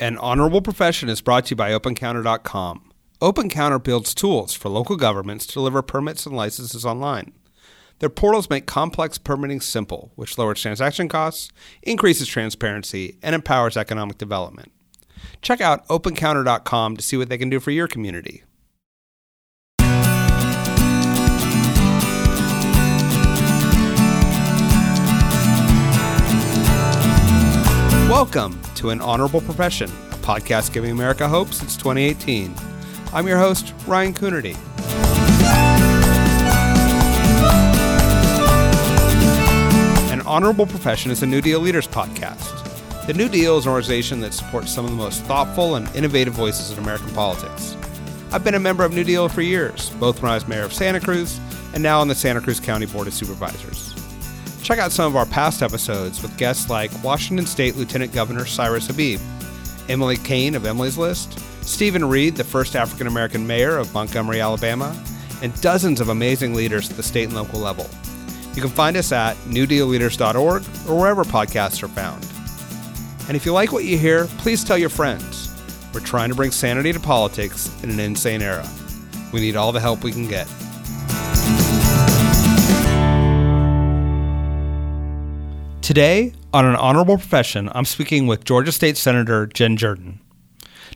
An honorable profession is brought to you by OpenCounter.com. OpenCounter builds tools for local governments to deliver permits and licenses online. Their portals make complex permitting simple, which lowers transaction costs, increases transparency, and empowers economic development. Check out OpenCounter.com to see what they can do for your community. Welcome to An Honorable Profession, a podcast giving America hope since 2018. I'm your host, Ryan Coonerty. An Honorable Profession is a New Deal Leaders podcast. The New Deal is an organization that supports some of the most thoughtful and innovative voices in American politics. I've been a member of New Deal for years, both when I was mayor of Santa Cruz and now on the Santa Cruz County Board of Supervisors. Check out some of our past episodes with guests like Washington State Lieutenant Governor Cyrus Habib, Emily Cain of Emily's List, Steven Reed, the first African American mayor of Montgomery, Alabama, and dozens of amazing leaders at the state and local level. You can find us at newdealleaders.org or wherever podcasts are found. And if you like what you hear, please tell your friends. We're trying to bring sanity to politics in an insane era. We need all the help we can get. Today, on an honorable profession, I'm speaking with Georgia State Senator Jen Jordan.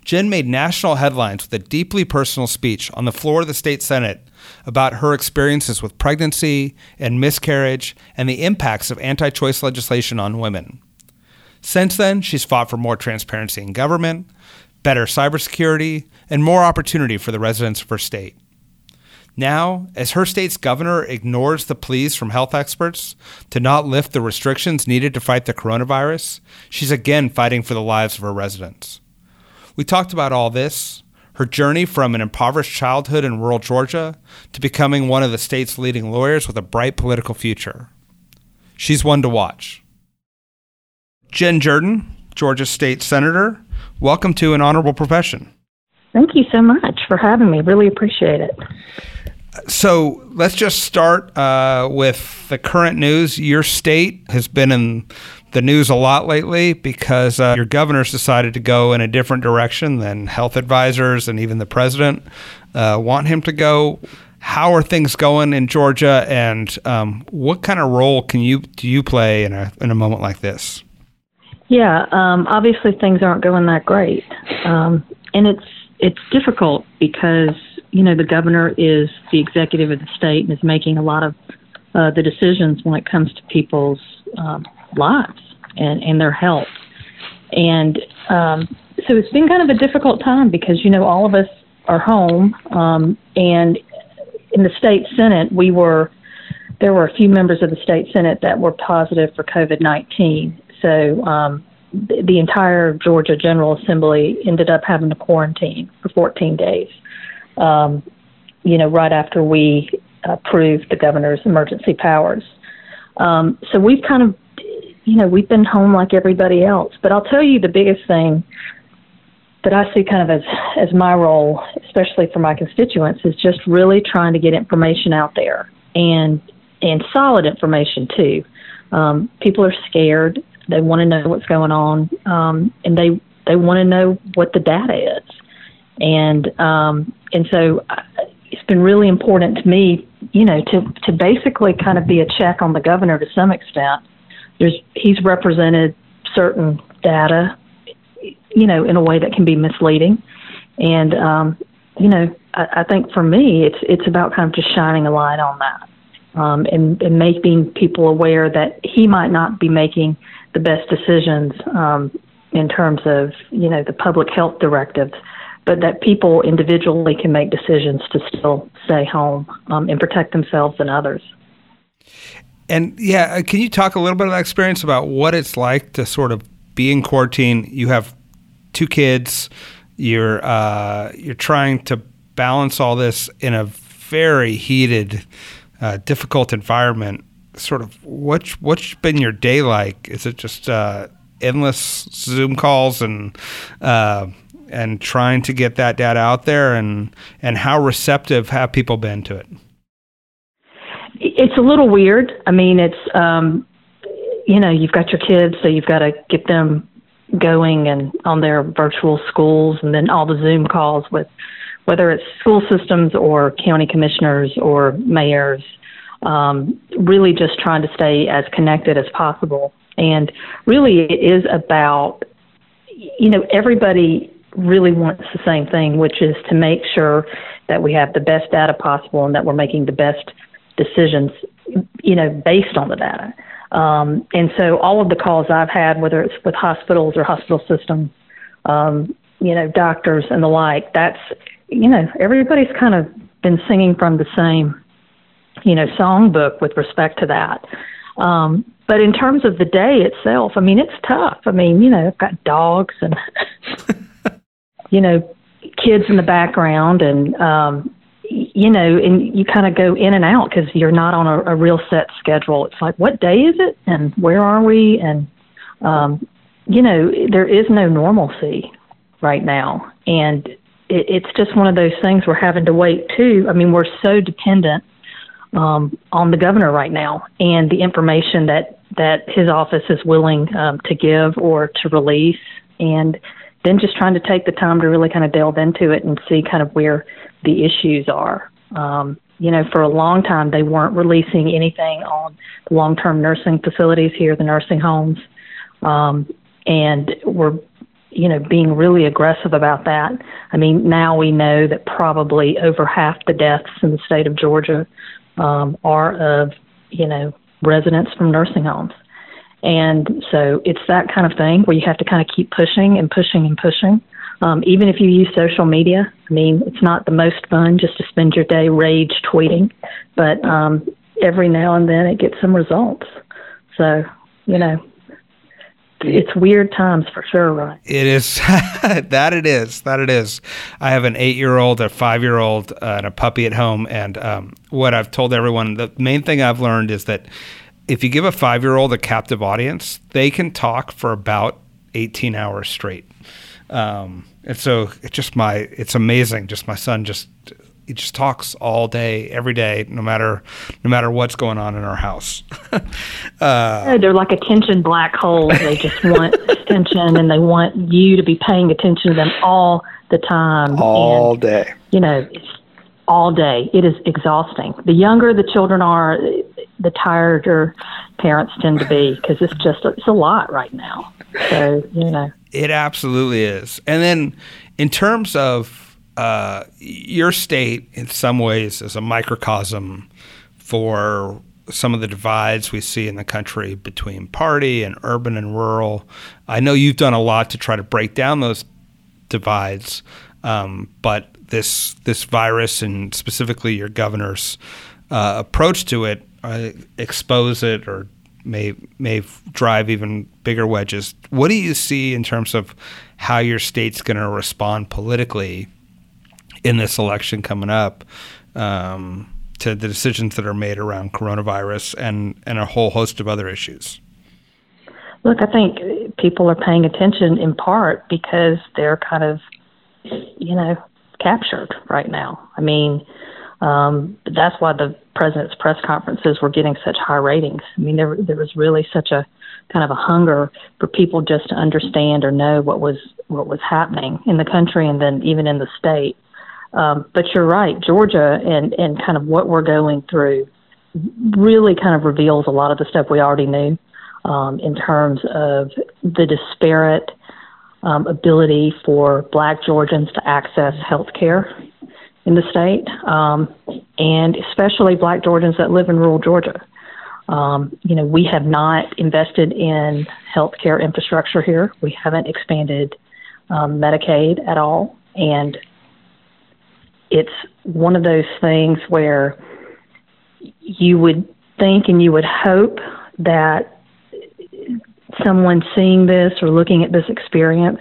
Jen made national headlines with a deeply personal speech on the floor of the state Senate about her experiences with pregnancy and miscarriage and the impacts of anti choice legislation on women. Since then, she's fought for more transparency in government, better cybersecurity, and more opportunity for the residents of her state. Now, as her state's governor ignores the pleas from health experts to not lift the restrictions needed to fight the coronavirus, she's again fighting for the lives of her residents. We talked about all this, her journey from an impoverished childhood in rural Georgia to becoming one of the state's leading lawyers with a bright political future. She's one to watch. Jen Jordan, Georgia State Senator, welcome to an honorable profession. Thank you so much for having me. Really appreciate it. So let's just start uh, with the current news. Your state has been in the news a lot lately because uh, your governor's decided to go in a different direction than health advisors and even the president uh, want him to go. How are things going in Georgia, and um, what kind of role can you do you play in a in a moment like this? Yeah, um, obviously things aren't going that great, um, and it's it's difficult because you know, the governor is the executive of the state and is making a lot of uh, the decisions when it comes to people's um, lives and, and their health. And um, so it's been kind of a difficult time because, you know, all of us are home. Um, and in the state Senate, we were, there were a few members of the state Senate that were positive for COVID 19. So um, the, the entire Georgia General Assembly ended up having to quarantine for 14 days um, you know, right after we approved the governor's emergency powers. Um, so we've kind of, you know, we've been home like everybody else. But I'll tell you the biggest thing that I see kind of as as my role, especially for my constituents, is just really trying to get information out there and and solid information too. Um, people are scared. They want to know what's going on, um, and they they want to know what the data is and um, and so uh, it's been really important to me, you know, to to basically kind of be a check on the governor to some extent. There's he's represented certain data, you know, in a way that can be misleading, and um, you know, I, I think for me, it's it's about kind of just shining a light on that. Um, and, and making people aware that he might not be making the best decisions um, in terms of you know the public health directives but that people individually can make decisions to still stay home um, and protect themselves and others. And yeah, uh, can you talk a little bit of that experience about what it's like to sort of be in quarantine? You have two kids. You're uh, you're trying to balance all this in a very heated, uh, difficult environment. Sort of what what's been your day like? Is it just uh, endless Zoom calls and uh, and trying to get that data out there and and how receptive have people been to it it's a little weird i mean it's um you know you've got your kids so you've got to get them going and on their virtual schools and then all the Zoom calls with whether it's school systems or county commissioners or mayors, um, really just trying to stay as connected as possible. And really, it is about, you know, everybody really wants the same thing, which is to make sure that we have the best data possible and that we're making the best decisions, you know, based on the data. Um, and so all of the calls I've had, whether it's with hospitals or hospital systems, um, you know, doctors and the like, that's, you know, everybody's kind of been singing from the same, you know, songbook with respect to that. Um, but in terms of the day itself, I mean, it's tough. I mean, you know, I've got dogs and, you know, kids in the background and, um, you know, and you kind of go in and out because you're not on a, a real set schedule. It's like, what day is it, and where are we? And um, you know, there is no normalcy right now, and it, it's just one of those things we're having to wait too. I mean, we're so dependent um, on the governor right now and the information that that his office is willing um, to give or to release, and then just trying to take the time to really kind of delve into it and see kind of where the issues are. Um, you know, for a long time, they weren't releasing anything on long term nursing facilities here, the nursing homes, um, and were, you know, being really aggressive about that. I mean, now we know that probably over half the deaths in the state of Georgia um, are of, you know, residents from nursing homes. And so it's that kind of thing where you have to kind of keep pushing and pushing and pushing. Um, even if you use social media, I mean, it's not the most fun just to spend your day rage tweeting, but um, every now and then it gets some results. So, you know, it's weird times for sure, right? It is that it is that it is. I have an eight-year-old, a five-year-old, uh, and a puppy at home, and um, what I've told everyone, the main thing I've learned is that if you give a five-year-old a captive audience, they can talk for about 18 hours straight. Um, and so it's just my, it's amazing. Just my son just, he just talks all day, every day, no matter, no matter what's going on in our house. uh, they're like attention black holes. They just want attention and they want you to be paying attention to them all the time. All and, day. You know, all day. It is exhausting. The younger the children are, the tireder parents tend to be because it's just it's a lot right now. So you know, it absolutely is. And then in terms of uh, your state, in some ways, is a microcosm for some of the divides we see in the country between party and urban and rural. I know you've done a lot to try to break down those divides, um, but this this virus and specifically your governor's uh, approach to it uh, expose it or may may drive even bigger wedges. What do you see in terms of how your state's going to respond politically in this election coming up um, to the decisions that are made around coronavirus and and a whole host of other issues? Look, I think people are paying attention in part because they're kind of, you know, captured right now. I mean, um, that's why the president's press conferences were getting such high ratings. I mean, there there was really such a kind of a hunger for people just to understand or know what was what was happening in the country and then even in the state. Um, but you're right, Georgia and and kind of what we're going through really kind of reveals a lot of the stuff we already knew um, in terms of the disparate um, ability for Black Georgians to access health care in the state, um, and especially black Georgians that live in rural Georgia. Um, you know, we have not invested in healthcare infrastructure here. We haven't expanded um, Medicaid at all. And it's one of those things where you would think and you would hope that someone seeing this or looking at this experience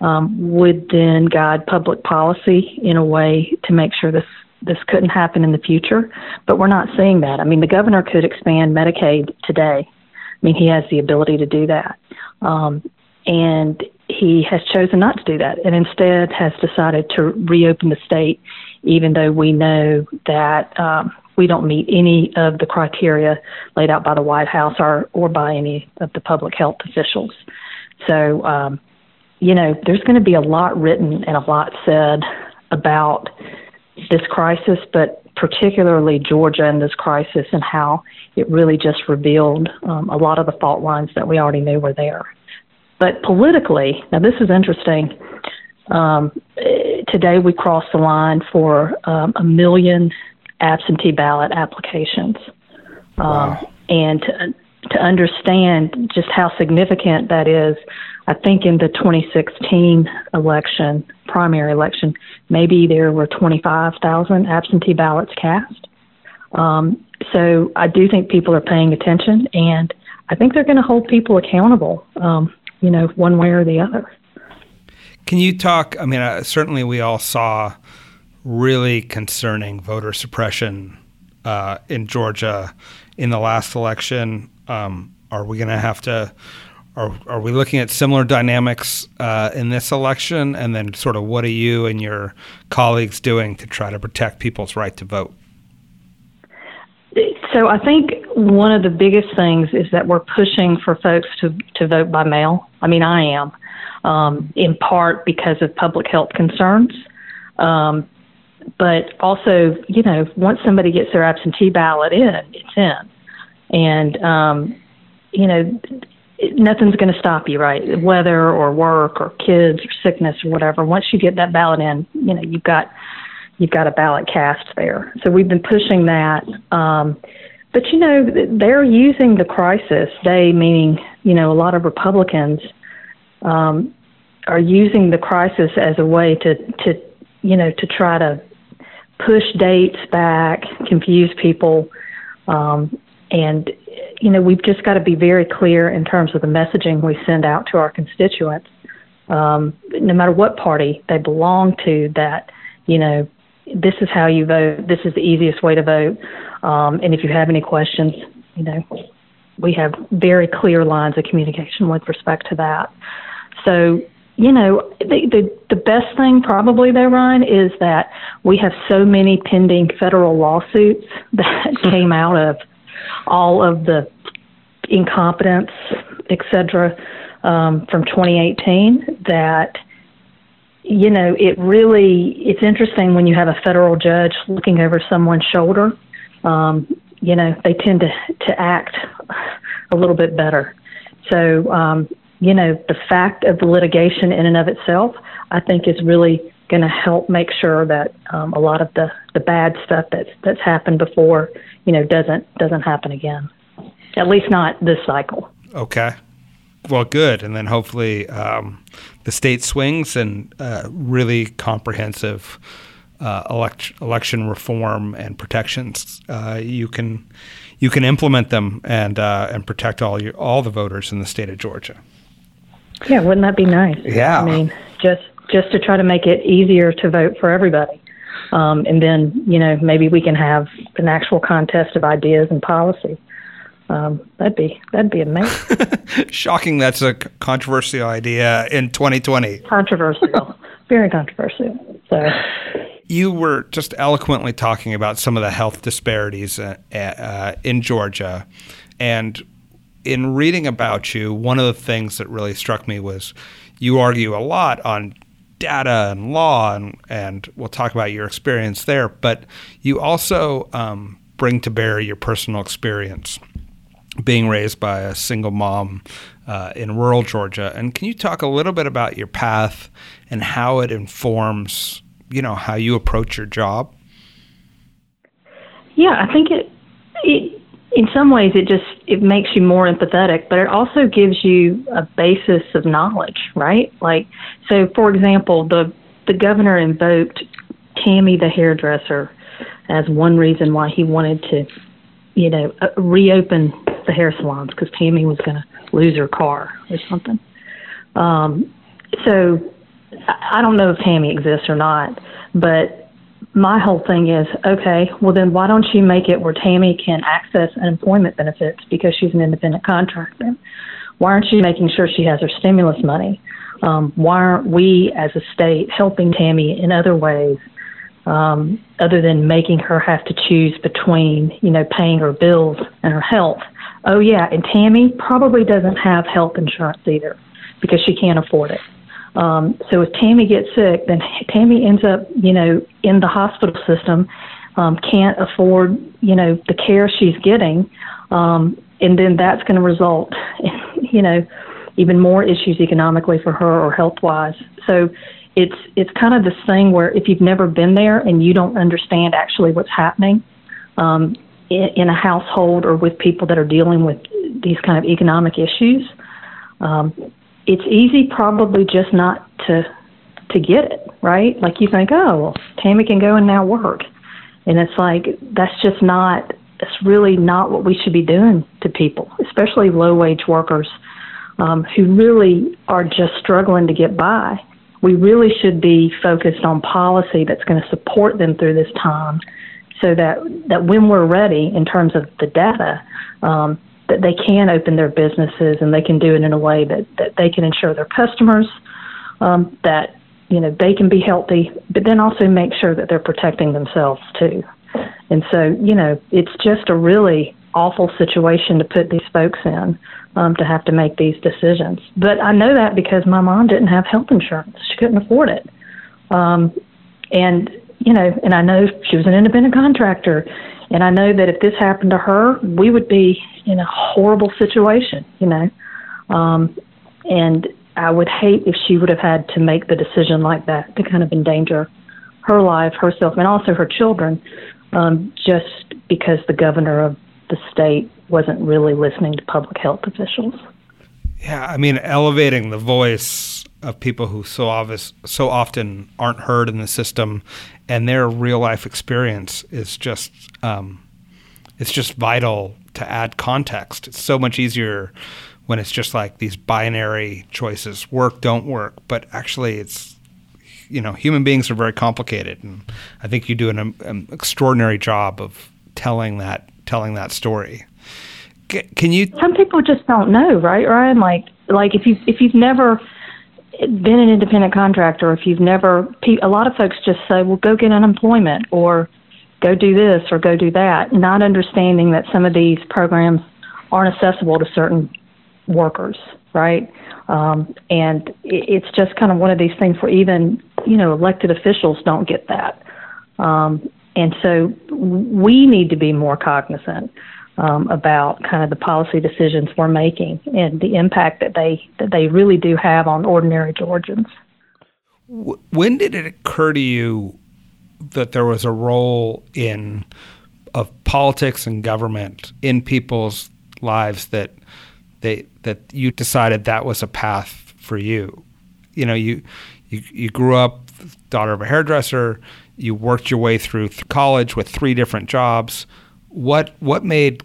um, would then guide public policy in a way to make sure this this couldn't happen in the future. But we're not seeing that. I mean, the governor could expand Medicaid today. I mean, he has the ability to do that, um, and he has chosen not to do that, and instead has decided to reopen the state, even though we know that. Um, we don't meet any of the criteria laid out by the White House or, or by any of the public health officials. So, um, you know, there's going to be a lot written and a lot said about this crisis, but particularly Georgia and this crisis and how it really just revealed um, a lot of the fault lines that we already knew were there. But politically, now this is interesting. Um, today we crossed the line for um, a million absentee ballot applications. Um, wow. And to, to understand just how significant that is, I think in the 2016 election, primary election, maybe there were 25,000 absentee ballots cast. Um, so I do think people are paying attention, and I think they're going to hold people accountable, um, you know, one way or the other. Can you talk? I mean, uh, certainly we all saw really concerning voter suppression uh, in Georgia in the last election. Um, are we going to have to? Are, are we looking at similar dynamics uh, in this election? And then, sort of, what are you and your colleagues doing to try to protect people's right to vote? So, I think one of the biggest things is that we're pushing for folks to, to vote by mail. I mean, I am, um, in part because of public health concerns. Um, but also, you know, once somebody gets their absentee ballot in, it's in. And, um, you know, nothing's going to stop you, right? Weather or work or kids or sickness or whatever. Once you get that ballot in, you know, you've got you've got a ballot cast there. So we've been pushing that. Um, but you know, they're using the crisis. They, meaning you know, a lot of Republicans, um, are using the crisis as a way to to you know to try to push dates back, confuse people. Um, and, you know, we've just got to be very clear in terms of the messaging we send out to our constituents, um, no matter what party they belong to, that, you know, this is how you vote, this is the easiest way to vote. Um, and if you have any questions, you know, we have very clear lines of communication with respect to that. So, you know, the, the the best thing probably there, Ryan, is that we have so many pending federal lawsuits that came out of all of the incompetence, et cetera, um, from 2018 that you know it really it's interesting when you have a federal judge looking over someone's shoulder um, you know they tend to to act a little bit better. So um, you know the fact of the litigation in and of itself i think is really going to help make sure that um, a lot of the the bad stuff that's that's happened before you know doesn't doesn't happen again. At least not this cycle. Okay. Well, good, and then hopefully um, the state swings and uh, really comprehensive uh, elect- election reform and protections. Uh, you can you can implement them and uh, and protect all your all the voters in the state of Georgia. Yeah, wouldn't that be nice? Yeah. I mean, just just to try to make it easier to vote for everybody. Um, and then, you know, maybe we can have an actual contest of ideas and policy. Um, that'd be that'd be amazing. Shocking! That's a controversial idea in 2020. Controversial, very controversial. So, you were just eloquently talking about some of the health disparities uh, uh, in Georgia, and in reading about you, one of the things that really struck me was you argue a lot on data and law, and, and we'll talk about your experience there. But you also um, bring to bear your personal experience being raised by a single mom uh, in rural Georgia. And can you talk a little bit about your path and how it informs, you know, how you approach your job? Yeah, I think it, it in some ways it just it makes you more empathetic but it also gives you a basis of knowledge right? Like so for example the the governor invoked tammy the hairdresser as one reason why he wanted to you know uh, reopen the hair salons because tammy was going to lose her car or something. Um so i don't know if tammy exists or not but my whole thing is okay, well, then why don't you make it where Tammy can access unemployment benefits because she's an independent contractor? Why aren't you making sure she has her stimulus money? Um, why aren't we as a state helping Tammy in other ways um, other than making her have to choose between, you know, paying her bills and her health? Oh, yeah, and Tammy probably doesn't have health insurance either. because she can't afford it. Um, so if Tammy gets sick, then Tammy ends up, you know, in the hospital system, um, can't afford, you know, the care she's getting, um, and then that's going to result, in, you know, even more issues economically for her or health wise. So it's it's kind of this thing where if you've never been there and you don't understand actually what's happening um, in, in a household or with people that are dealing with these kind of economic issues, um, it's easy probably just not to to get it right. Like you think, oh, well, Tammy can go and now work, and it's like that's just not. It's really not what we should be doing to people, especially low wage workers um, who really are just struggling to get by we really should be focused on policy that's going to support them through this time so that, that when we're ready in terms of the data, um, that they can open their businesses and they can do it in a way that, that they can ensure their customers um, that you know they can be healthy, but then also make sure that they're protecting themselves too. And so you know it's just a really awful situation to put these folks in um, to have to make these decisions. But I know that because my mom didn't have health insurance; she couldn't afford it. Um, and you know, and I know she was an independent contractor, and I know that if this happened to her, we would be in a horrible situation. You know, um, and I would hate if she would have had to make the decision like that to kind of endanger her life, herself, and also her children, um, just because the governor of the state wasn't really listening to public health officials. Yeah, I mean, elevating the voice of people who so obvious, so often aren't heard in the system, and their real life experience is just um, it's just vital to add context. It's so much easier when it's just like these binary choices: work, don't work. But actually, it's you know, human beings are very complicated, and I think you do an, an extraordinary job of telling that telling that story. Can you? Some people just don't know, right, Ryan? Like, like if you if you've never been an independent contractor, if you've never, a lot of folks just say, well, go get unemployment or go do this or go do that, not understanding that some of these programs aren't accessible to certain workers, right? Um, and it's just kind of one of these things where even, you know, elected officials don't get that. Um, and so we need to be more cognizant um, about kind of the policy decisions we're making and the impact that they that they really do have on ordinary Georgians. When did it occur to you that there was a role in of politics and government in people's lives that they that you decided that was a path for you? You know, you you, you grew up daughter of a hairdresser. You worked your way through college with three different jobs. What what made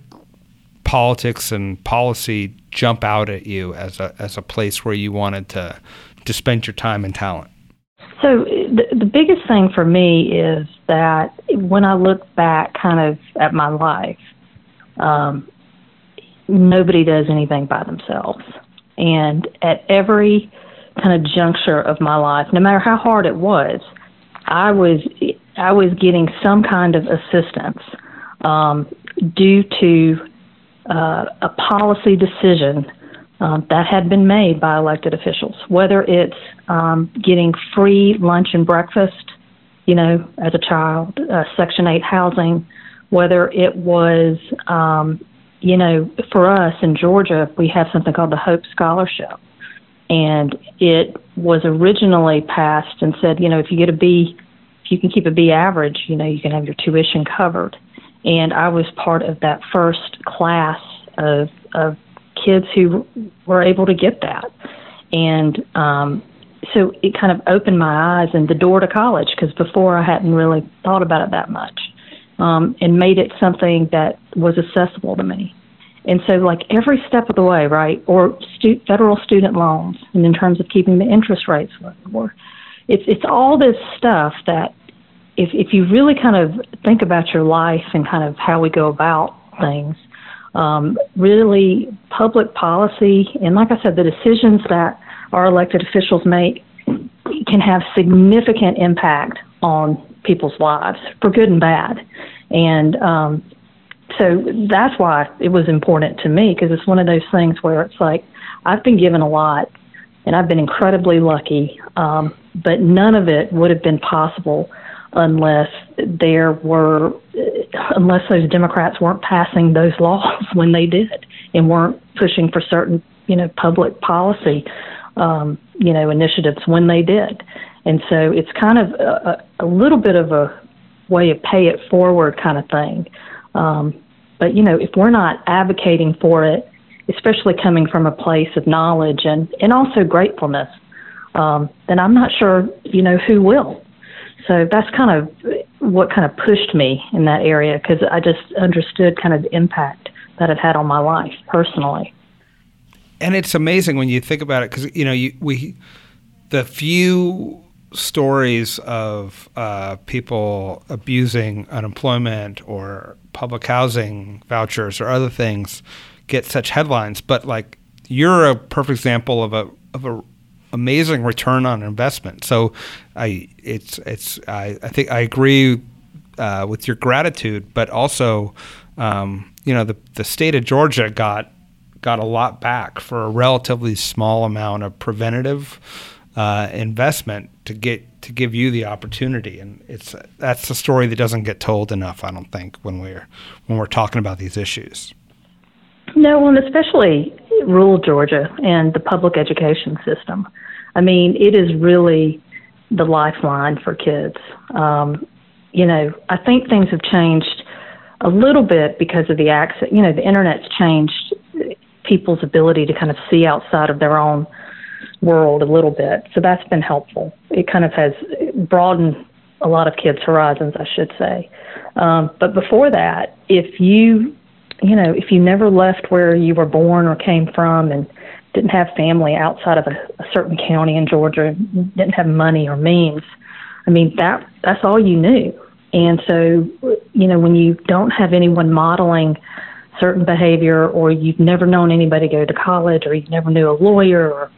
politics and policy jump out at you as a as a place where you wanted to to spend your time and talent? So the, the biggest thing for me is that when I look back, kind of at my life, um, nobody does anything by themselves, and at every kind of juncture of my life, no matter how hard it was, I was I was getting some kind of assistance um, due to uh, a policy decision um, that had been made by elected officials, whether it's um, getting free lunch and breakfast, you know, as a child, uh, Section 8 housing, whether it was, um, you know, for us in Georgia, we have something called the Hope Scholarship. And it was originally passed and said, you know, if you get a B, if you can keep a B average, you know, you can have your tuition covered and I was part of that first class of of kids who were able to get that, and um, so it kind of opened my eyes and the door to college because before I hadn't really thought about it that much, um, and made it something that was accessible to me. And so, like every step of the way, right, or stu- federal student loans, and in terms of keeping the interest rates low, or it's it's all this stuff that if if you really kind of think about your life and kind of how we go about things, um, really public policy and like I said, the decisions that our elected officials make can have significant impact on people's lives for good and bad. And um, so that's why it was important to me because it's one of those things where it's like I've been given a lot and I've been incredibly lucky. Um, but none of it would have been possible unless there were, unless those Democrats weren't passing those laws when they did and weren't pushing for certain, you know, public policy, um, you know, initiatives when they did. And so it's kind of a, a little bit of a way of pay it forward kind of thing. Um, but you know, if we're not advocating for it, especially coming from a place of knowledge and and also gratefulness, um, then I'm not sure you know who will. So that's kind of what kind of pushed me in that area because I just understood kind of the impact that it had on my life personally. And it's amazing when you think about it because you know you, we the few stories of uh, people abusing unemployment or public housing vouchers or other things get such headlines, but like you're a perfect example of a of a amazing return on investment. So I it's it's I, I think I agree uh, with your gratitude, but also um, you know the the state of Georgia got got a lot back for a relatively small amount of preventative uh, investment to get to give you the opportunity, and it's that's a story that doesn't get told enough. I don't think when we're when we're talking about these issues. No, and especially rural Georgia and the public education system. I mean, it is really the lifeline for kids. Um, you know, I think things have changed a little bit because of the access. You know, the internet's changed people's ability to kind of see outside of their own world a little bit. So that's been helpful. It kind of has broadened a lot of kids' horizons, I should say. Um, but before that, if you, you know, if you never left where you were born or came from and didn't have family outside of a, a certain county in Georgia, didn't have money or means, I mean, that that's all you knew. And so, you know, when you don't have anyone modeling certain behavior or you've never known anybody go to college or you never knew a lawyer or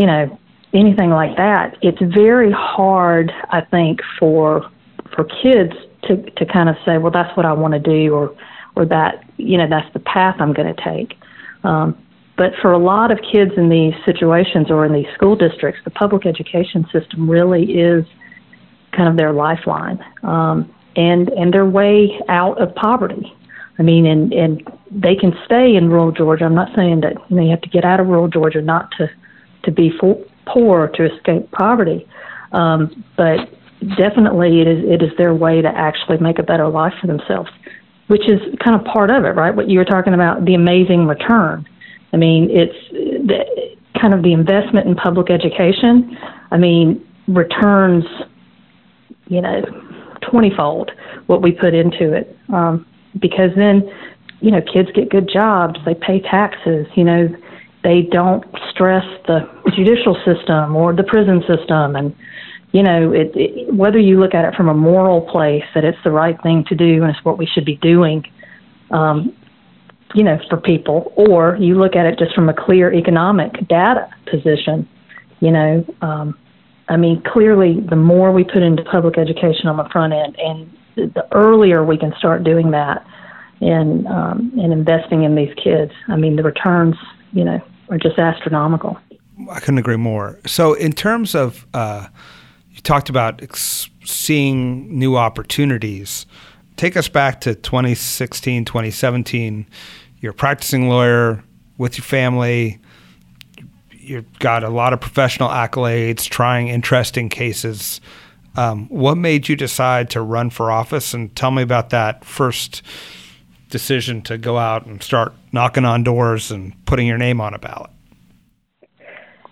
you know, anything like that, it's very hard, I think, for for kids to to kind of say, well, that's what I want to do, or or that you know that's the path I'm going to take. Um, but for a lot of kids in these situations or in these school districts, the public education system really is kind of their lifeline um, and and their way out of poverty. I mean, and and they can stay in rural Georgia. I'm not saying that you know you have to get out of rural Georgia not to to be for, poor to escape poverty. Um, but definitely, it is it is their way to actually make a better life for themselves, which is kind of part of it, right? What you were talking about, the amazing return. I mean, it's the, kind of the investment in public education. I mean, returns, you know, twentyfold what we put into it, um, because then, you know, kids get good jobs, they pay taxes, you know they don't stress the judicial system or the prison system and you know it, it, whether you look at it from a moral place that it's the right thing to do and it's what we should be doing um, you know for people or you look at it just from a clear economic data position you know um, i mean clearly the more we put into public education on the front end and the earlier we can start doing that and um, and investing in these kids i mean the returns you know, are just astronomical. I couldn't agree more. So, in terms of, uh, you talked about ex- seeing new opportunities. Take us back to 2016, 2017. You're a practicing lawyer with your family. You've got a lot of professional accolades, trying interesting cases. Um, what made you decide to run for office? And tell me about that first decision to go out and start knocking on doors and putting your name on a ballot?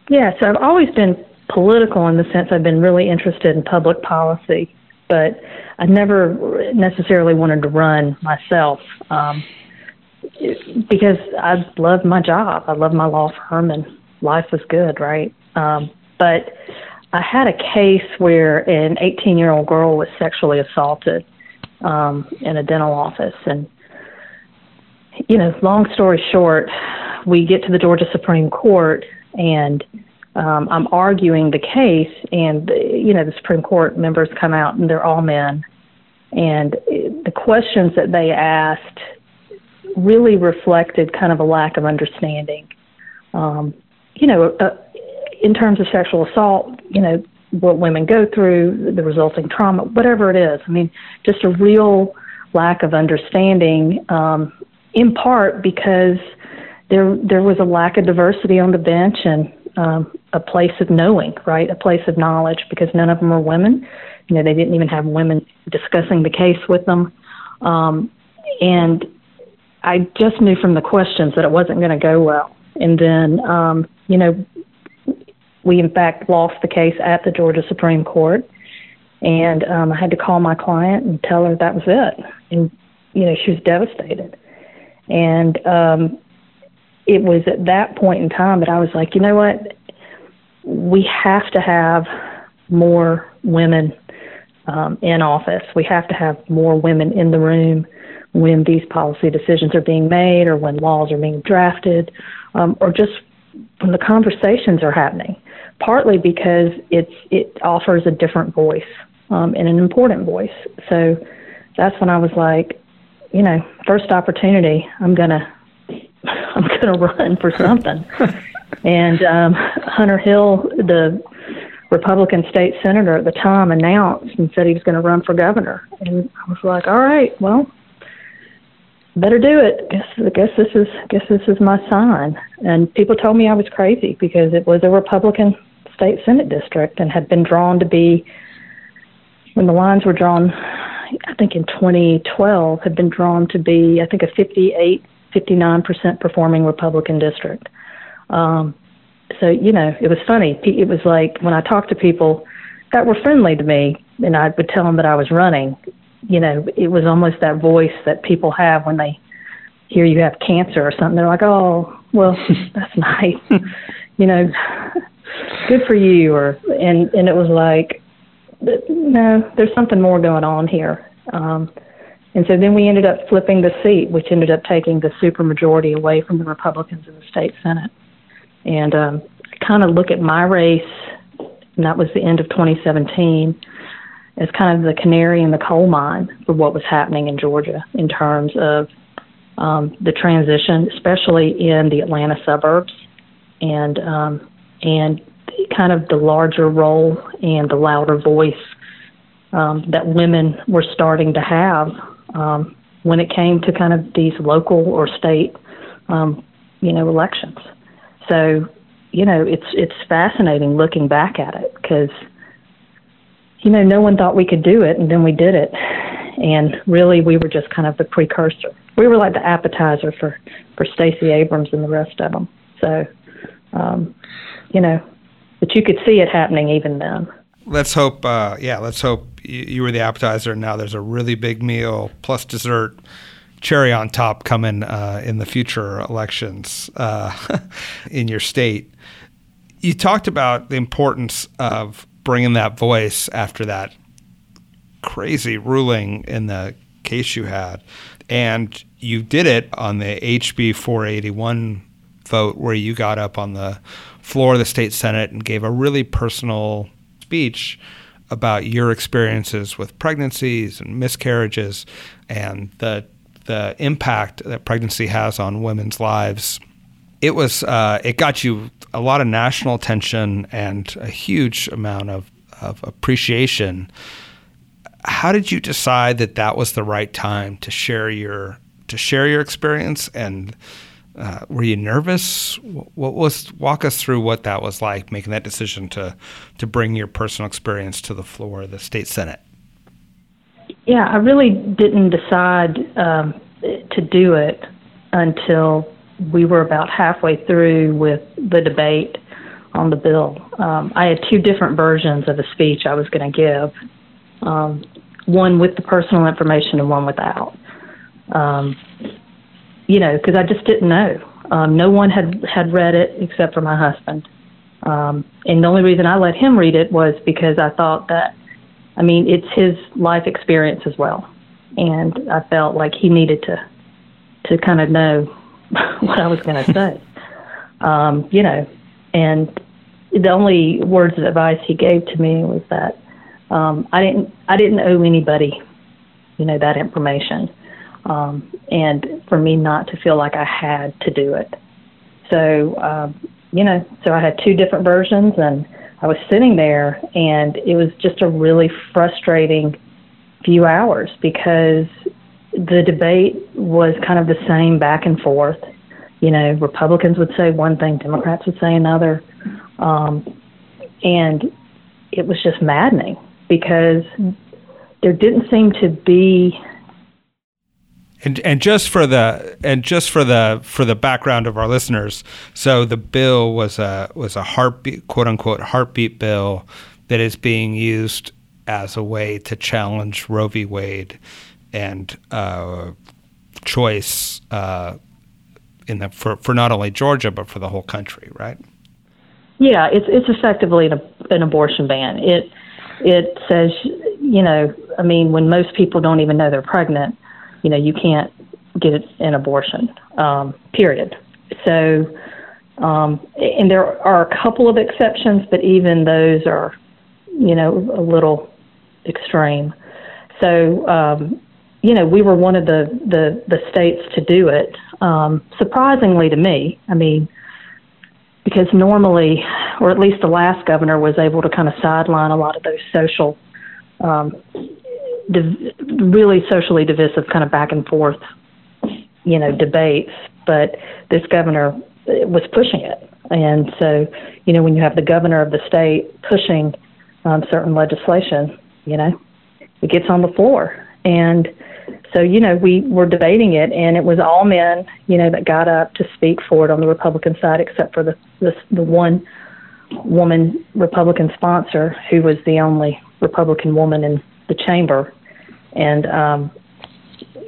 Yeah, so I've always been political in the sense I've been really interested in public policy, but I never necessarily wanted to run myself um, because I loved my job. I loved my law firm, and life was good, right? Um, but I had a case where an 18 year old girl was sexually assaulted um, in a dental office, and you know, long story short, we get to the Georgia Supreme Court and um, I'm arguing the case, and you know the Supreme Court members come out, and they're all men, and the questions that they asked really reflected kind of a lack of understanding. Um, you know, uh, in terms of sexual assault, you know, what women go through, the resulting trauma, whatever it is. I mean, just a real lack of understanding, um, in part because there there was a lack of diversity on the bench and um, a place of knowing, right? A place of knowledge because none of them were women. You know, they didn't even have women discussing the case with them. Um, and I just knew from the questions that it wasn't going to go well. And then, um, you know, we in fact lost the case at the Georgia Supreme Court. And um, I had to call my client and tell her that was it. And, you know, she was devastated. And um, it was at that point in time that I was like, you know what? We have to have more women um, in office. We have to have more women in the room when these policy decisions are being made or when laws are being drafted um, or just when the conversations are happening. Partly because it's it offers a different voice um, and an important voice. So that's when I was like, you know, first opportunity, I'm gonna I'm going to run for something. and um, Hunter Hill, the Republican state senator at the time, announced and said he was going to run for governor. And I was like, all right, well, better do it. Guess I guess this is guess this is my sign. And people told me I was crazy because it was a Republican state senate district and had been drawn to be when the lines were drawn. I think in 2012 had been drawn to be I think a 58 59% performing Republican district. Um, so, you know, it was funny. It was like when I talked to people that were friendly to me and I would tell them that I was running, you know, it was almost that voice that people have when they hear you have cancer or something. They're like, oh, well, that's nice. you know, good for you. Or, and, and it was like, no, there's something more going on here. Um, and so then we ended up flipping the seat, which ended up taking the supermajority away from the Republicans in the state Senate. And um, kind of look at my race, and that was the end of 2017, as kind of the canary in the coal mine for what was happening in Georgia in terms of um, the transition, especially in the Atlanta suburbs, and um, and kind of the larger role and the louder voice um, that women were starting to have um, when it came to kind of these local or state, um, you know, elections. So, you know, it's it's fascinating looking back at it because, you know, no one thought we could do it, and then we did it, and really we were just kind of the precursor. We were like the appetizer for for Stacey Abrams and the rest of them. So, um, you know, but you could see it happening even then let's hope. Uh, yeah, let's hope you, you, were the appetizer. And now there's a really big meal plus dessert, cherry on top coming uh, in the future elections uh, in your state. You talked about the importance of bringing that voice after that crazy ruling in the case you had, and you did it on the HB 481 vote where you got up on the floor of the state senate and gave a really personal speech about your experiences with pregnancies and miscarriages and the the impact that pregnancy has on women's lives. It was uh, it got you a lot of national attention and a huge amount of, of appreciation. How did you decide that that was the right time to share your to share your experience and uh, were you nervous? What was walk us through what that was like making that decision to to bring your personal experience to the floor of the state senate? Yeah, I really didn't decide um, to do it until we were about halfway through with the debate on the bill. Um, I had two different versions of a speech I was going to give, um, one with the personal information and one without. Um, you know, because I just didn't know. Um, no one had had read it except for my husband, um, and the only reason I let him read it was because I thought that, I mean, it's his life experience as well, and I felt like he needed to to kind of know what I was going to say, um, you know, and the only words of advice he gave to me was that um, I didn't I didn't owe anybody, you know, that information. Um, and for me not to feel like I had to do it. So, um, you know, so I had two different versions, and I was sitting there, and it was just a really frustrating few hours because the debate was kind of the same back and forth. You know, Republicans would say one thing, Democrats would say another. Um, and it was just maddening because there didn't seem to be and and just for the and just for the for the background of our listeners, so the bill was a was a heartbeat quote unquote heartbeat bill that is being used as a way to challenge Roe v. Wade and uh, choice uh, in the for for not only Georgia but for the whole country, right? Yeah, it's it's effectively an, an abortion ban. It it says, you know, I mean, when most people don't even know they're pregnant, you know, you can't get an abortion. Um, period. So, um, and there are a couple of exceptions, but even those are, you know, a little extreme. So, um, you know, we were one of the, the, the states to do it. Um, surprisingly to me, I mean, because normally, or at least the last governor was able to kind of sideline a lot of those social, um, div- really socially divisive kind of back and forth, you know, debates. But this governor was pushing it, and so you know, when you have the governor of the state pushing um, certain legislation, you know, it gets on the floor, and so you know we were debating it and it was all men you know that got up to speak for it on the republican side except for the the, the one woman republican sponsor who was the only republican woman in the chamber and um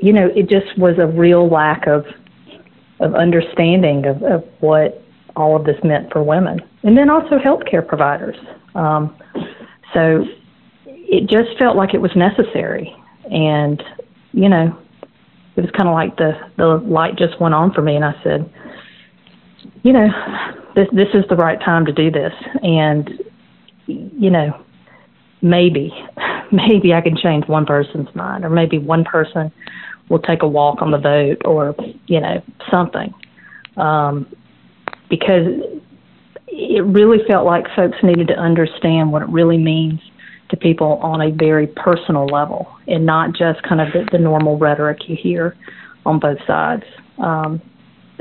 you know it just was a real lack of of understanding of, of what all of this meant for women. And then also healthcare providers. Um so it just felt like it was necessary. And you know, it was kind of like the the light just went on for me, and I said, you know, this this is the right time to do this, and you know, maybe maybe I can change one person's mind, or maybe one person will take a walk on the vote, or you know, something, um, because it really felt like folks needed to understand what it really means to people on a very personal level and not just kind of the, the normal rhetoric you hear on both sides. Um,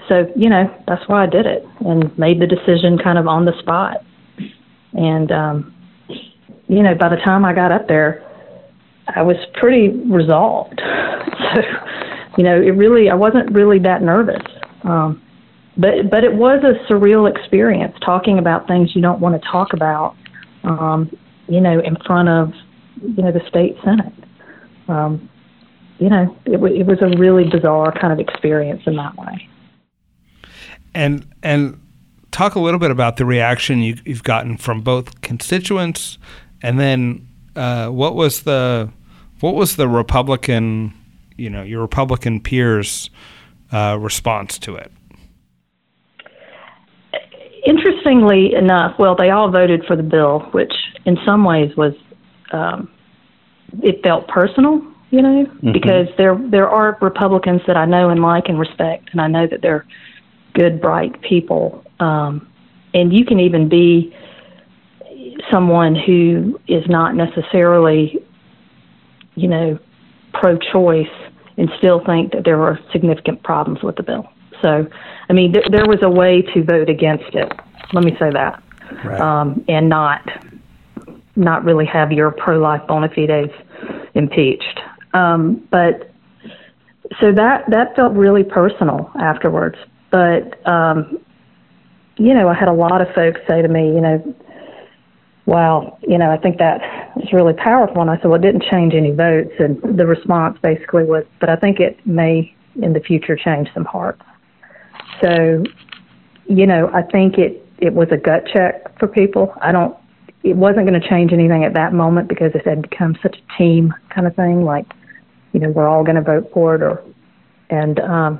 so, you know, that's why I did it and made the decision kind of on the spot. And, um, you know, by the time I got up there, I was pretty resolved. so, you know, it really, I wasn't really that nervous. Um, but, but it was a surreal experience talking about things you don't want to talk about um, you know, in front of, you know, the state senate. Um, you know, it, it was a really bizarre kind of experience in that way. And and talk a little bit about the reaction you, have gotten from both constituents, and then uh, what was the what was the Republican, you know, your Republican peers' uh, response to it? Interestingly enough, well, they all voted for the bill, which in some ways was um, it felt personal, you know, mm-hmm. because there there are Republicans that I know and like and respect, and I know that they're good, bright people, um, and you can even be someone who is not necessarily, you know, pro-choice and still think that there are significant problems with the bill. So, I mean, th- there was a way to vote against it. Let me say that, right. um, and not not really have your pro-life bona fides impeached. Um, but so that that felt really personal afterwards. But um, you know, I had a lot of folks say to me, you know, well, you know, I think that was really powerful. And I said, well, it didn't change any votes. And the response basically was, but I think it may in the future change some hearts. So, you know, I think it it was a gut check for people. I don't it wasn't going to change anything at that moment because it had become such a team kind of thing. Like, you know, we're all going to vote for it, or and um,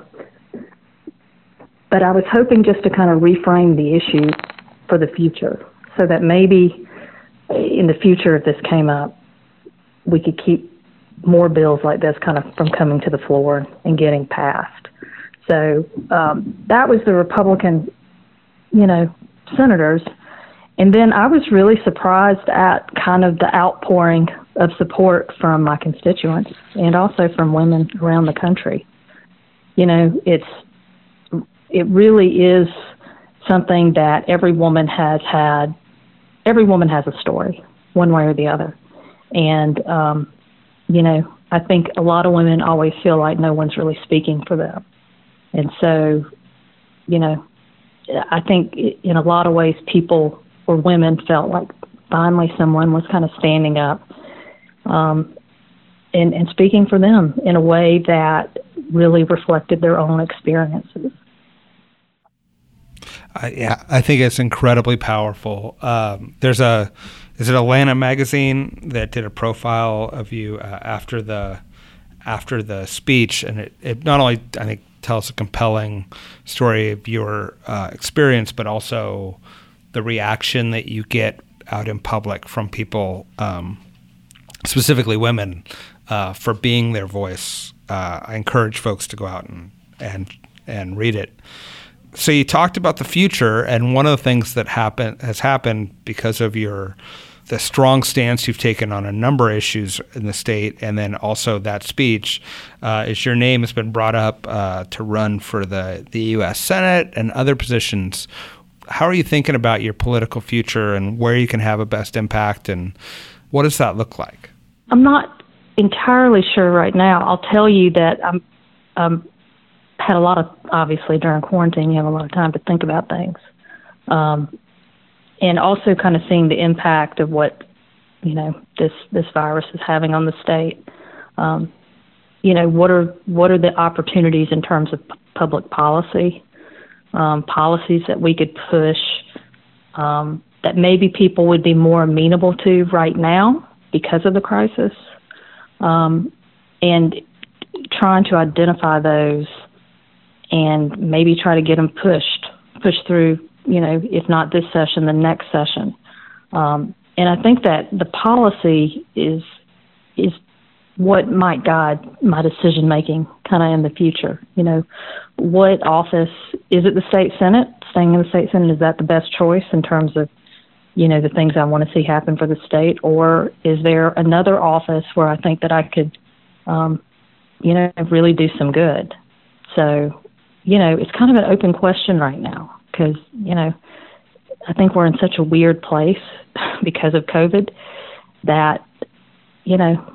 but I was hoping just to kind of reframe the issue for the future, so that maybe in the future, if this came up, we could keep more bills like this kind of from coming to the floor and getting passed. So um, that was the Republican you know, senators. And then I was really surprised at kind of the outpouring of support from my constituents and also from women around the country. You know, it's it really is something that every woman has had. Every woman has a story, one way or the other, and um, you know, I think a lot of women always feel like no one's really speaking for them, and so, you know, I think in a lot of ways people or women felt like finally someone was kind of standing up um, and, and speaking for them in a way that really reflected their own experiences. I, yeah, I think it's incredibly powerful. Um, there's a, is it Atlanta magazine that did a profile of you uh, after the, after the speech, and it, it not only I think tells a compelling story of your uh, experience, but also the reaction that you get out in public from people, um, specifically women, uh, for being their voice. Uh, I encourage folks to go out and and and read it. So you talked about the future, and one of the things that happen has happened because of your the strong stance you've taken on a number of issues in the state, and then also that speech, uh, is your name has been brought up uh, to run for the the U.S. Senate and other positions. How are you thinking about your political future and where you can have a best impact, and what does that look like? I'm not entirely sure right now. I'll tell you that I'm um, had a lot of obviously during quarantine. You have a lot of time to think about things, um, and also kind of seeing the impact of what you know this this virus is having on the state. Um, you know what are what are the opportunities in terms of p- public policy, um, policies that we could push um, that maybe people would be more amenable to right now because of the crisis um, and trying to identify those and maybe try to get them pushed, pushed through, you know, if not this session, the next session. Um, and I think that the policy is is what might guide my decision making kind of in the future. You know, what office is it? The state senate, staying in the state senate, is that the best choice in terms of you know the things I want to see happen for the state, or is there another office where I think that I could, um, you know, really do some good? So, you know, it's kind of an open question right now because you know I think we're in such a weird place because of COVID that you know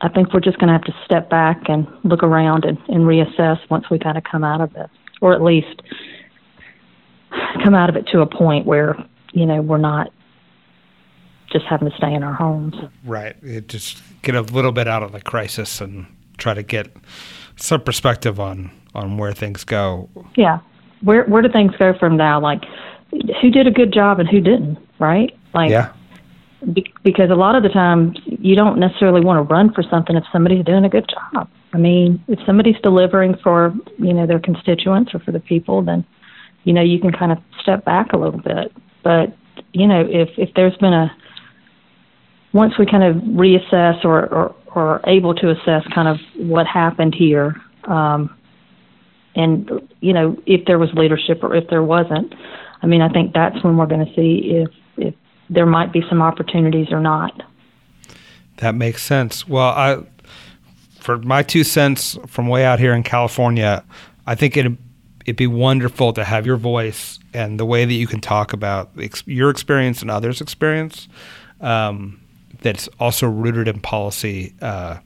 I think we're just going to have to step back and look around and, and reassess once we kind of come out of this, or at least come out of it to a point where you know, we're not just having to stay in our homes. Right. It just get a little bit out of the crisis and try to get some perspective on on where things go. Yeah. Where where do things go from now? Like, who did a good job and who didn't? Right. Like. Yeah. Be- because a lot of the times you don't necessarily want to run for something if somebody's doing a good job. I mean, if somebody's delivering for you know their constituents or for the people, then you know you can kind of step back a little bit. But you know, if if there's been a once we kind of reassess or or, or able to assess kind of what happened here, um, and you know, if there was leadership or if there wasn't, I mean, I think that's when we're going to see if if there might be some opportunities or not. That makes sense. Well, I for my two cents from way out here in California, I think it it'd be wonderful to have your voice and the way that you can talk about your experience and others' experience um, that's also rooted in policy uh,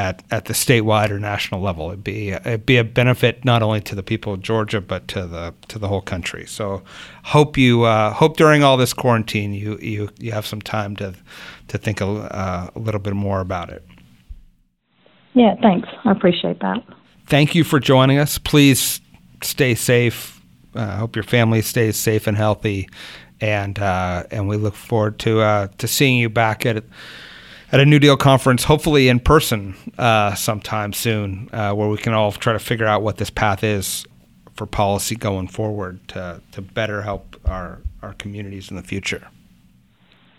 at at the statewide or national level. It'd be it'd be a benefit not only to the people of Georgia but to the to the whole country. So hope you uh, hope during all this quarantine you you you have some time to to think a, uh, a little bit more about it. Yeah, thanks. I appreciate that. Thank you for joining us. Please stay safe. I uh, hope your family stays safe and healthy, and uh, and we look forward to uh, to seeing you back at at a New Deal conference, hopefully in person uh, sometime soon, uh, where we can all try to figure out what this path is for policy going forward to to better help our our communities in the future.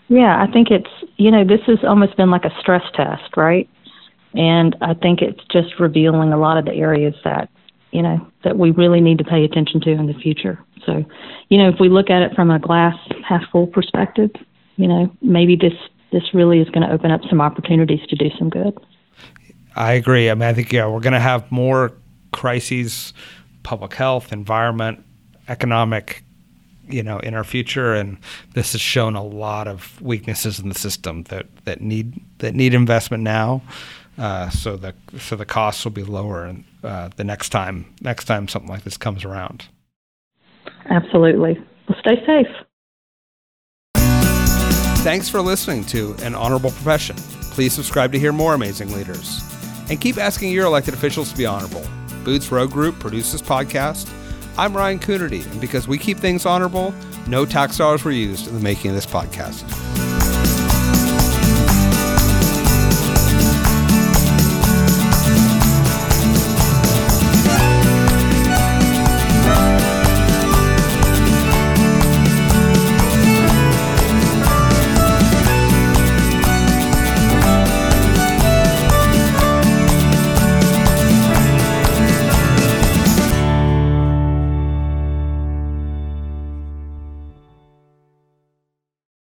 Yeah, I think it's you know this has almost been like a stress test, right? And I think it's just revealing a lot of the areas that you know, that we really need to pay attention to in the future. So, you know, if we look at it from a glass half full perspective, you know, maybe this this really is going to open up some opportunities to do some good. I agree. I mean, I think yeah, we're going to have more crises, public health, environment, economic, you know, in our future, and this has shown a lot of weaknesses in the system that that need that need investment now. Uh, so the so the costs will be lower uh, the next time next time something like this comes around. Absolutely. Well, stay safe. Thanks for listening to An Honorable Profession. Please subscribe to hear more amazing leaders. And keep asking your elected officials to be honorable. Boots Road Group produces podcast. I'm Ryan Coonerty, and because we keep things honorable, no tax dollars were used in the making of this podcast.